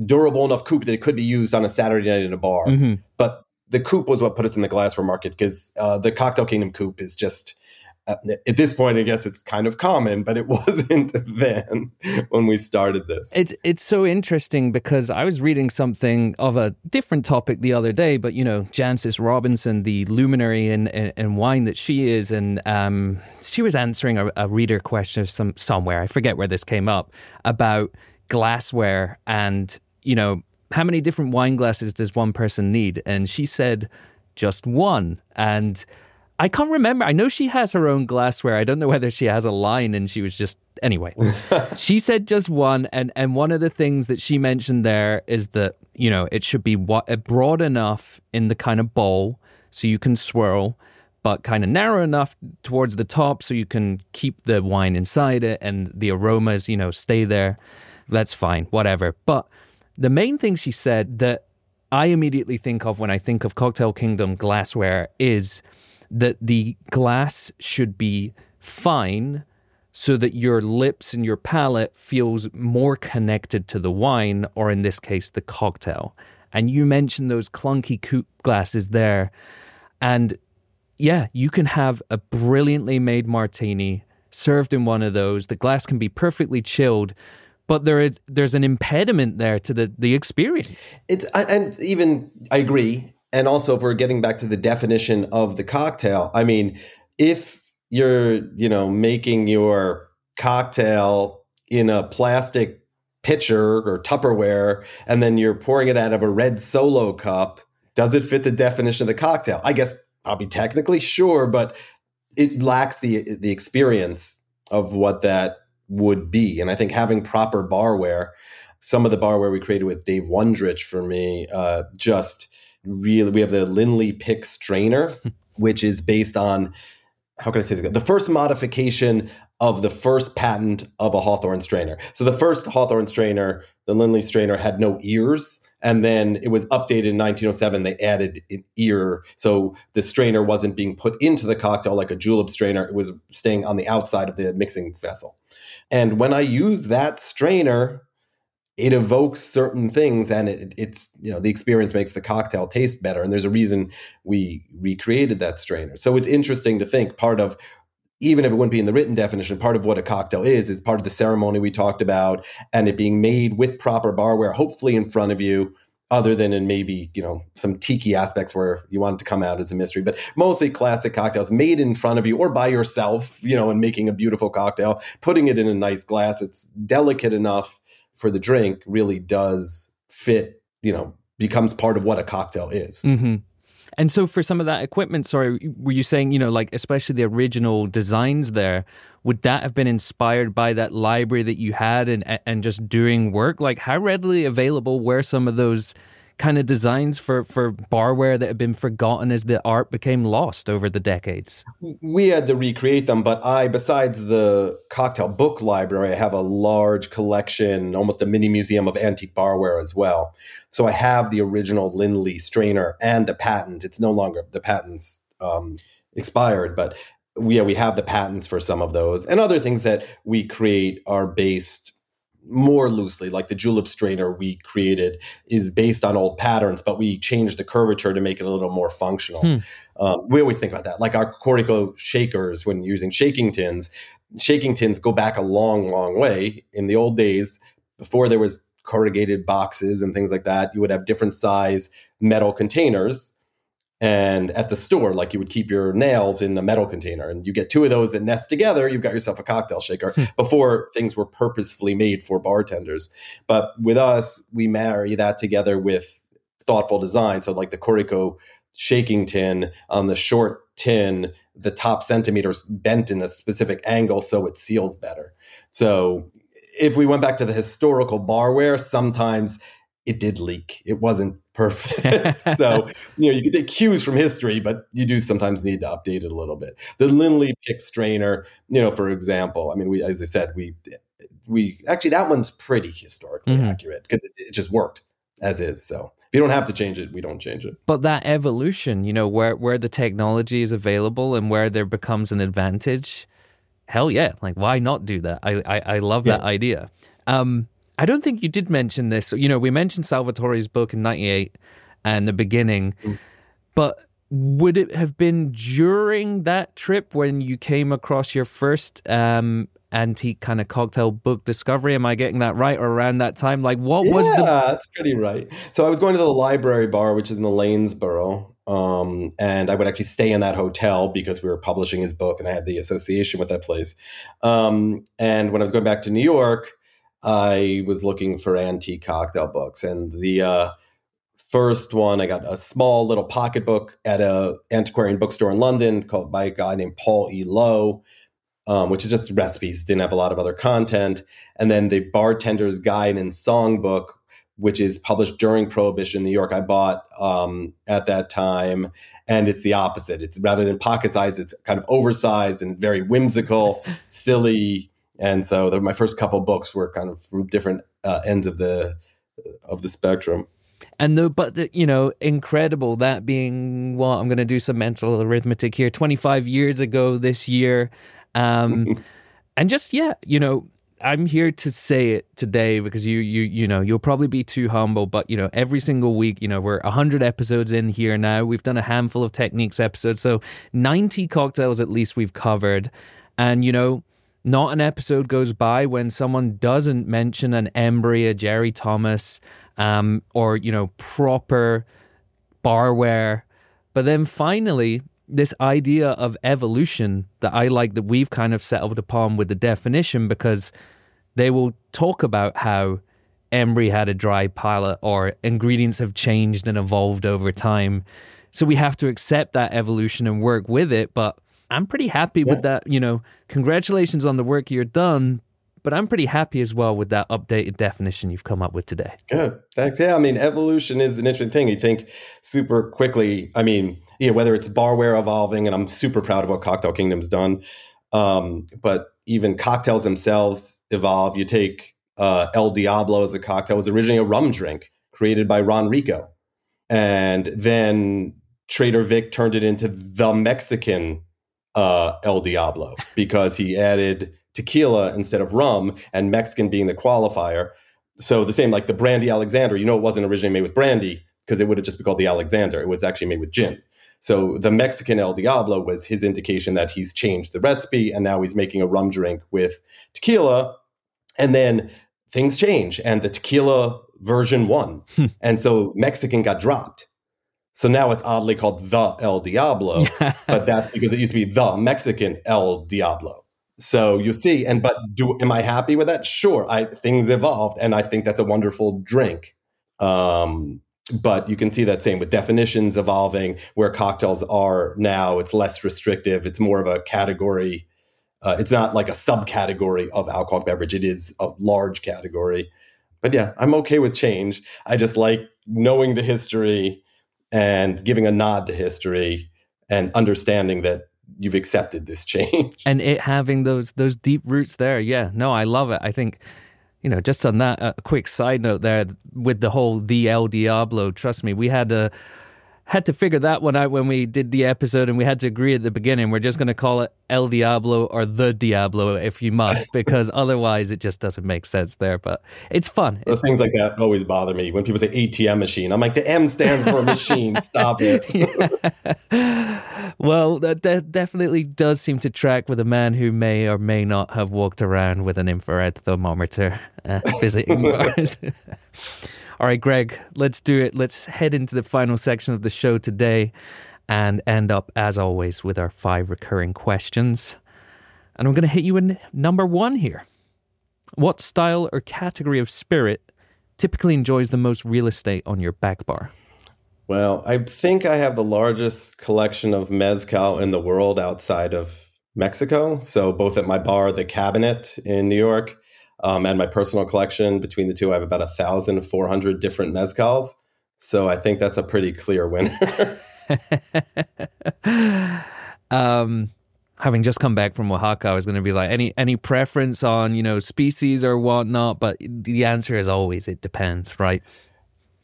durable enough coupe that it could be used on a Saturday night in a bar. Mm-hmm. But the coupe was what put us in the glassware market because uh, the Cocktail Kingdom coupe is just uh, at this point, I guess it's kind of common, but it wasn't then when we started this. It's it's so interesting because I was reading something of a different topic the other day, but you know, Jancis Robinson, the luminary in, in, in wine that she is, and um, she was answering a, a reader question some somewhere. I forget where this came up about glassware and you know, how many different wine glasses does one person need? And she said, just one. And I can't remember. I know she has her own glassware. I don't know whether she has a line and she was just anyway. she said just one and and one of the things that she mentioned there is that, you know, it should be broad enough in the kind of bowl so you can swirl but kind of narrow enough towards the top so you can keep the wine inside it and the aromas, you know, stay there. That's fine, whatever. But the main thing she said that I immediately think of when I think of Cocktail Kingdom glassware is that the glass should be fine so that your lips and your palate feels more connected to the wine or in this case the cocktail. And you mentioned those clunky coupe glasses there and yeah, you can have a brilliantly made martini served in one of those. The glass can be perfectly chilled, but there is there's an impediment there to the the experience. It's and even I agree. And also, if we're getting back to the definition of the cocktail, I mean, if you're you know making your cocktail in a plastic pitcher or Tupperware, and then you're pouring it out of a red solo cup, does it fit the definition of the cocktail? I guess probably technically sure, but it lacks the the experience of what that would be. And I think having proper barware, some of the barware we created with Dave Wondrich for me, uh, just really, we have the Lindley Pick strainer, which is based on, how can I say this? The first modification of the first patent of a Hawthorne strainer. So the first Hawthorne strainer, the Lindley strainer, had no ears. And then it was updated in 1907. They added an ear. So the strainer wasn't being put into the cocktail like a julep strainer. It was staying on the outside of the mixing vessel. And when I use that strainer, it evokes certain things and it, it's you know the experience makes the cocktail taste better. And there's a reason we recreated that strainer. So it's interesting to think part of even if it wouldn't be in the written definition part of what a cocktail is is part of the ceremony we talked about and it being made with proper barware hopefully in front of you other than in maybe you know some tiki aspects where you want it to come out as a mystery but mostly classic cocktails made in front of you or by yourself you know and making a beautiful cocktail putting it in a nice glass it's delicate enough for the drink really does fit you know becomes part of what a cocktail is mm-hmm. And so, for some of that equipment, sorry, were you saying, you know, like especially the original designs there, would that have been inspired by that library that you had and and just doing work? Like, how readily available were some of those kind of designs for for barware that had been forgotten as the art became lost over the decades? We had to recreate them, but I, besides the cocktail book library, I have a large collection, almost a mini museum of antique barware as well. So I have the original Lindley strainer and the patent. It's no longer the patents um, expired, but we, yeah, we have the patents for some of those, and other things that we create are based more loosely, like the julep strainer we created is based on old patterns, but we changed the curvature to make it a little more functional. Hmm. Um, we always think about that, like our Koriko shakers when using shaking tins. Shaking tins go back a long, long way. In the old days, before there was corrugated boxes and things like that, you would have different size metal containers and at the store like you would keep your nails in a metal container and you get two of those that nest together you've got yourself a cocktail shaker hmm. before things were purposefully made for bartenders. But with us we marry that together with thoughtful design. So like the Koriko shaking tin on the short tin the top centimeters bent in a specific angle so it seals better. So if we went back to the historical barware sometimes it did leak. It wasn't perfect. so, you know, you can take cues from history, but you do sometimes need to update it a little bit. The Lindley pick strainer, you know, for example, I mean, we, as I said, we, we actually, that one's pretty historically mm-hmm. accurate because it, it just worked as is. So, if you don't have to change it, we don't change it. But that evolution, you know, where where the technology is available and where there becomes an advantage, hell yeah! Like why not do that? I I, I love yeah. that idea. Um, I don't think you did mention this. You know, we mentioned Salvatore's book in 98 and the beginning, mm. but would it have been during that trip when you came across your first um, antique kind of cocktail book discovery? Am I getting that right? Or around that time? Like, what yeah, was the. that's pretty right. So I was going to the library bar, which is in the Lanesborough. Um, and I would actually stay in that hotel because we were publishing his book and I had the association with that place. Um, and when I was going back to New York, I was looking for antique cocktail books, and the uh, first one I got a small little pocketbook at a antiquarian bookstore in London called by a guy named Paul E. Lowe, um, which is just recipes, didn't have a lot of other content, and then the Bartender's Guide and Songbook, which is published during Prohibition in New York. I bought um, at that time, and it's the opposite. It's rather than pocket size, it's kind of oversized and very whimsical, silly and so the, my first couple books were kind of from different uh, ends of the of the spectrum. And the but the, you know, incredible that being well, I'm going to do some mental arithmetic here. 25 years ago this year, um, and just yeah, you know, I'm here to say it today because you you you know you'll probably be too humble, but you know every single week, you know we're hundred episodes in here now. We've done a handful of techniques episodes, so 90 cocktails at least we've covered, and you know not an episode goes by when someone doesn't mention an Embury, Jerry Thomas, um, or, you know, proper barware. But then finally, this idea of evolution that I like that we've kind of settled upon with the definition because they will talk about how Embury had a dry palate or ingredients have changed and evolved over time. So we have to accept that evolution and work with it. But I'm pretty happy yeah. with that. You know, congratulations on the work you're done, but I'm pretty happy as well with that updated definition you've come up with today. Good. Thanks. Yeah, I mean, evolution is an interesting thing. You think super quickly. I mean, you know, whether it's barware evolving, and I'm super proud of what Cocktail Kingdom's done, um, but even cocktails themselves evolve. You take uh, El Diablo as a cocktail it was originally a rum drink created by Ronrico, and then Trader Vic turned it into the Mexican uh, El Diablo because he added tequila instead of rum and Mexican being the qualifier. So the same like the brandy Alexander, you know, it wasn't originally made with brandy because it would have just been called the Alexander. It was actually made with gin. So the Mexican El Diablo was his indication that he's changed the recipe and now he's making a rum drink with tequila. And then things change and the tequila version one. and so Mexican got dropped. So now it's oddly called the El Diablo, but that's because it used to be the Mexican El Diablo. So you see, and but do am I happy with that? Sure, I things evolved, and I think that's a wonderful drink. Um, but you can see that same with definitions evolving, where cocktails are now. It's less restrictive. It's more of a category. Uh, it's not like a subcategory of alcoholic beverage. It is a large category. But yeah, I'm okay with change. I just like knowing the history and giving a nod to history and understanding that you've accepted this change. And it having those those deep roots there. Yeah. No i love it. I think you know just on that uh, quick side note there with the whole the el diablo trust me we had a had to figure that one out when we did the episode and we had to agree at the beginning. We're just going to call it el diablo or the diablo if you must because otherwise it just doesn't make sense there but it's fun. The things like that always bother me. When people say atm machine i'm like the m stands for machine. Stop it. Well that, that definitely does seem to track with a man who may or may not have walked around with an infrared thermometer uh, visiting bars all right, Greg, let's do it. Let's head into the final section of the show today and end up, as always, with our five recurring questions. And I'm going to hit you in number one here. What style or category of spirit typically enjoys the most real estate on your back bar? Well, I think I have the largest collection of mezcal in the world outside of Mexico. So, both at my bar, the Cabinet in New York, um, and my personal collection between the two, I have about a thousand four hundred different mezcals. So I think that's a pretty clear winner. um, having just come back from Oaxaca, I was going to be like, any any preference on you know species or whatnot? But the answer is always it depends, right?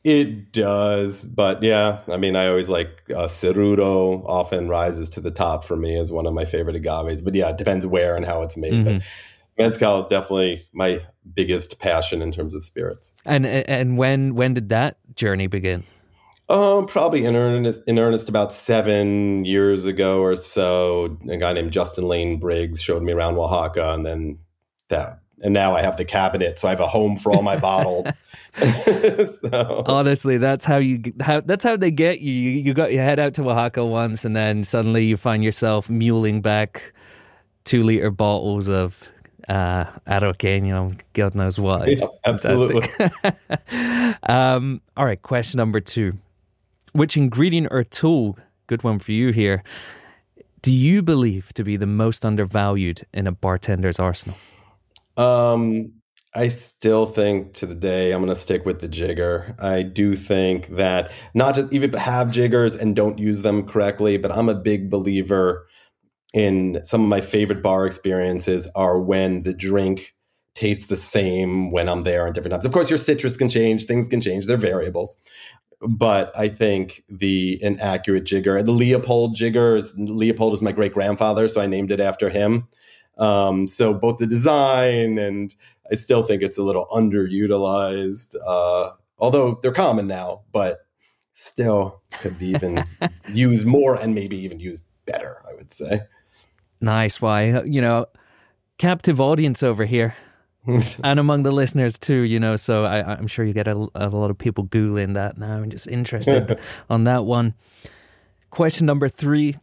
It does, but yeah, I mean, I always like uh, Cerudo. Often rises to the top for me as one of my favorite agaves. But yeah, it depends where and how it's made. Mm-hmm. But mezcal is definitely my biggest passion in terms of spirits. And and when when did that journey begin? Um, probably in earnest, in earnest about seven years ago or so. A guy named Justin Lane Briggs showed me around Oaxaca, and then that, and now I have the cabinet, so I have a home for all my bottles. so. Honestly, that's how you how that's how they get you. you. You got your head out to Oaxaca once, and then suddenly you find yourself muling back two liter bottles of uh, Arroqueño, God knows what. Yeah, absolutely. um, all right, question number two. Which ingredient or tool, good one for you here, do you believe to be the most undervalued in a bartender's arsenal? Um, I still think to the day I'm going to stick with the jigger. I do think that not just even have jiggers and don't use them correctly, but I'm a big believer in some of my favorite bar experiences are when the drink tastes the same when I'm there at different times. Of course, your citrus can change, things can change, they're variables. But I think the inaccurate jigger, the Leopold jigger, is, Leopold is my great grandfather, so I named it after him. Um, so both the design and I still think it's a little underutilized, uh, although they're common now, but still could be even used more and maybe even used better, I would say. Nice. Why, you know, captive audience over here. and among the listeners too, you know, so I, am sure you get a, a, lot of people googling that now and just interested on that one. Question number three: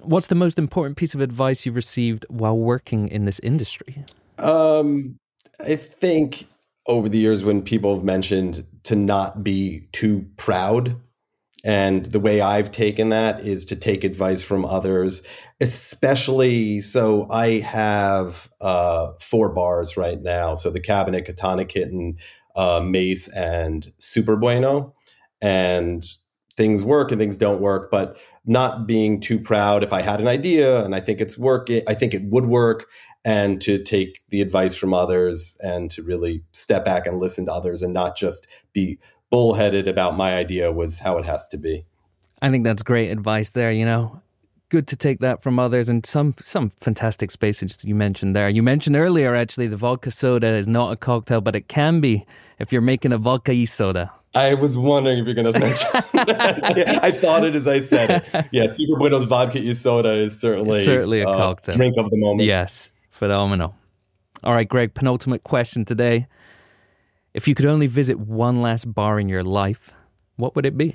What's the most important piece of advice you've received while working in this industry? Um, I think over the years when people have mentioned to not be too proud and the way I've taken that is to take advice from others, especially so I have uh, four bars right now. So the cabinet, Katana Kitten, uh, Mace, and Super Bueno. And things work and things don't work, but not being too proud if I had an idea and I think it's working, I think it would work, and to take the advice from others and to really step back and listen to others and not just be bullheaded about my idea was how it has to be. I think that's great advice there, you know. Good to take that from others and some some fantastic spaces you mentioned there. You mentioned earlier actually the vodka soda is not a cocktail, but it can be if you're making a vodka y soda. I was wondering if you're going to mention that. I thought it as I said it. Yeah, Super Bueno's vodka y soda is certainly certainly a uh, cocktail drink of the moment. Yes, phenomenal. All right, Greg. Penultimate question today: If you could only visit one last bar in your life, what would it be?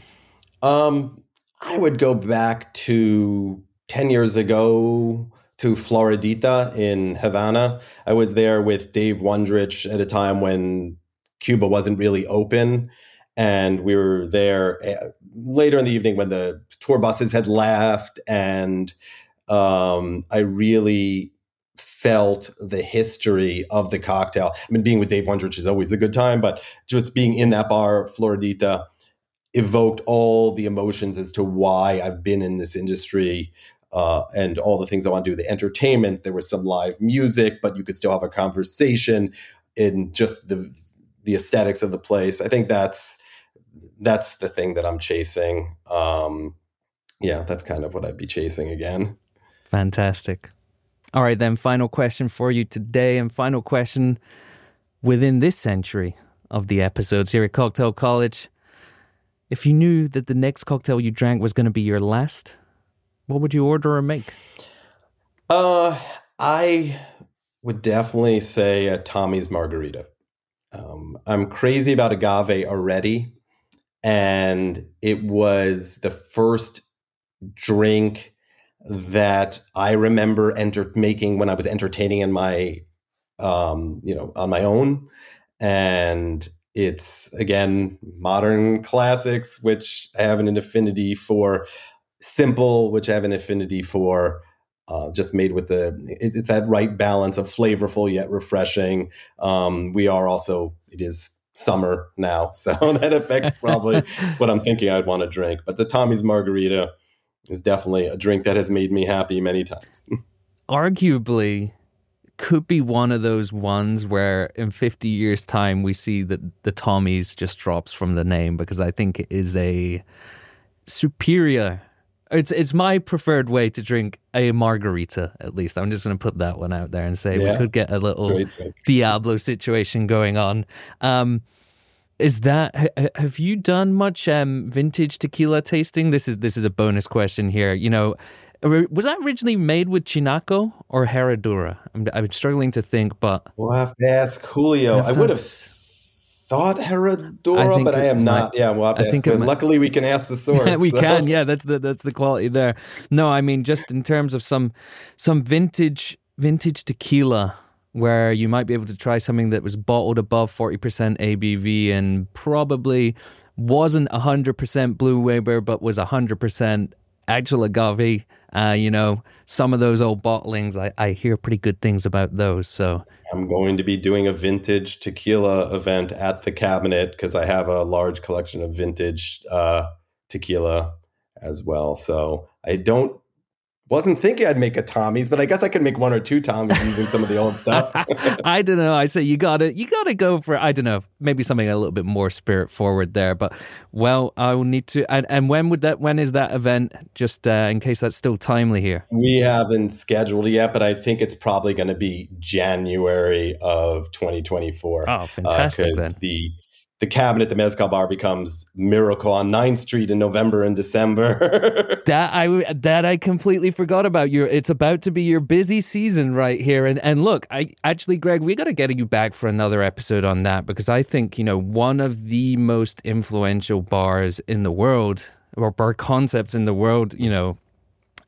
Um, I would go back to 10 years ago to Floridita in Havana. I was there with Dave Wondrich at a time when Cuba wasn't really open. And we were there eh, later in the evening when the tour buses had left. And um, I really felt the history of the cocktail. I mean, being with Dave Wondrich is always a good time, but just being in that bar, Floridita, evoked all the emotions as to why I've been in this industry uh, and all the things I want to do. The entertainment, there was some live music, but you could still have a conversation in just the the aesthetics of the place. I think that's that's the thing that I'm chasing. Um, yeah, that's kind of what I'd be chasing again. Fantastic. All right, then, final question for you today, and final question within this century of the episodes here at Cocktail College. If you knew that the next cocktail you drank was going to be your last, what would you order or make? Uh, I would definitely say a Tommy's Margarita. Um, I'm crazy about agave already, and it was the first drink that I remember enter- making when I was entertaining in my, um, you know, on my own. And it's again modern classics, which I have an affinity for, simple, which I have an affinity for. Uh, just made with the it, it's that right balance of flavorful yet refreshing. Um, we are also it is summer now, so that affects probably what I'm thinking I'd want to drink. But the Tommy's Margarita is definitely a drink that has made me happy many times. Arguably, could be one of those ones where in 50 years' time we see that the Tommy's just drops from the name because I think it is a superior. It's it's my preferred way to drink a margarita. At least I'm just going to put that one out there and say yeah. we could get a little Diablo situation going on. Um, is that have you done much um, vintage tequila tasting? This is this is a bonus question here. You know, was that originally made with Chinaco or Herradura? I'm, I'm struggling to think, but we'll have to ask Julio. I would have thought Herradura, I but I am not. yeah, we'll have to I ask. Think luckily, we can ask the source. we so. can. Yeah, that's the that's the quality there. No, I mean just in terms of some some vintage vintage tequila where you might be able to try something that was bottled above 40% ABV and probably wasn't 100% Blue Weber, but was 100% actual agave. Uh, you know, some of those old bottlings, I, I hear pretty good things about those. So I'm going to be doing a vintage tequila event at the cabinet because I have a large collection of vintage uh, tequila as well. So I don't wasn't thinking I'd make a Tommy's, but I guess I could make one or two Tommy's using some of the old stuff. I don't know. I say you gotta you gotta go for I don't know maybe something a little bit more spirit forward there. But well, I will need to. And, and when would that? When is that event? Just uh, in case that's still timely here. We haven't scheduled yet, but I think it's probably going to be January of 2024. Oh, fantastic! Uh, then the cabinet, the mezcal bar becomes Miracle on 9th Street in November and December. that I that I completely forgot about. You. It's about to be your busy season right here. And and look, I actually, Greg, we got to get you back for another episode on that because I think you know one of the most influential bars in the world or bar concepts in the world. You know,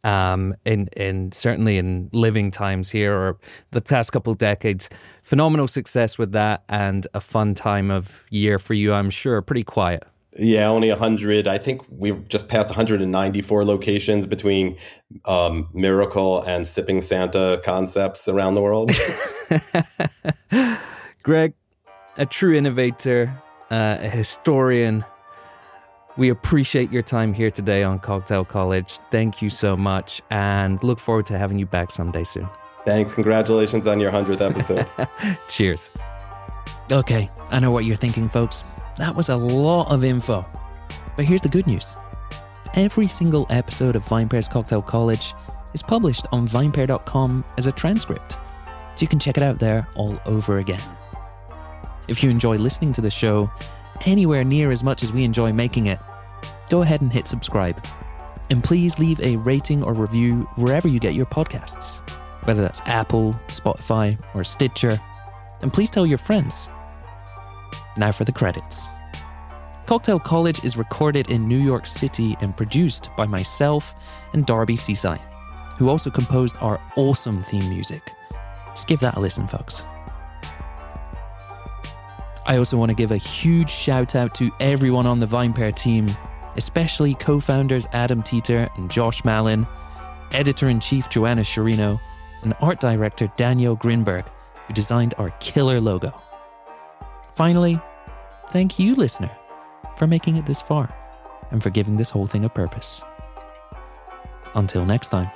um, in in certainly in living times here or the past couple decades. Phenomenal success with that and a fun time of year for you, I'm sure. Pretty quiet. Yeah, only 100. I think we've just passed 194 locations between um, Miracle and Sipping Santa concepts around the world. Greg, a true innovator, uh, a historian, we appreciate your time here today on Cocktail College. Thank you so much and look forward to having you back someday soon. Thanks. Congratulations on your 100th episode. Cheers. Okay, I know what you're thinking, folks. That was a lot of info. But here's the good news every single episode of VinePair's Cocktail College is published on vinepair.com as a transcript, so you can check it out there all over again. If you enjoy listening to the show, anywhere near as much as we enjoy making it, go ahead and hit subscribe. And please leave a rating or review wherever you get your podcasts, whether that's Apple, Spotify, or Stitcher. And please tell your friends. Now for the credits. Cocktail College is recorded in New York City and produced by myself and Darby Cicci, who also composed our awesome theme music. Just give that a listen, folks. I also want to give a huge shout out to everyone on the VinePair team, especially co founders Adam Teeter and Josh Malin, editor in chief Joanna Sciarrino, and art director Daniel Grinberg, who designed our killer logo. Finally, thank you, listener, for making it this far and for giving this whole thing a purpose. Until next time.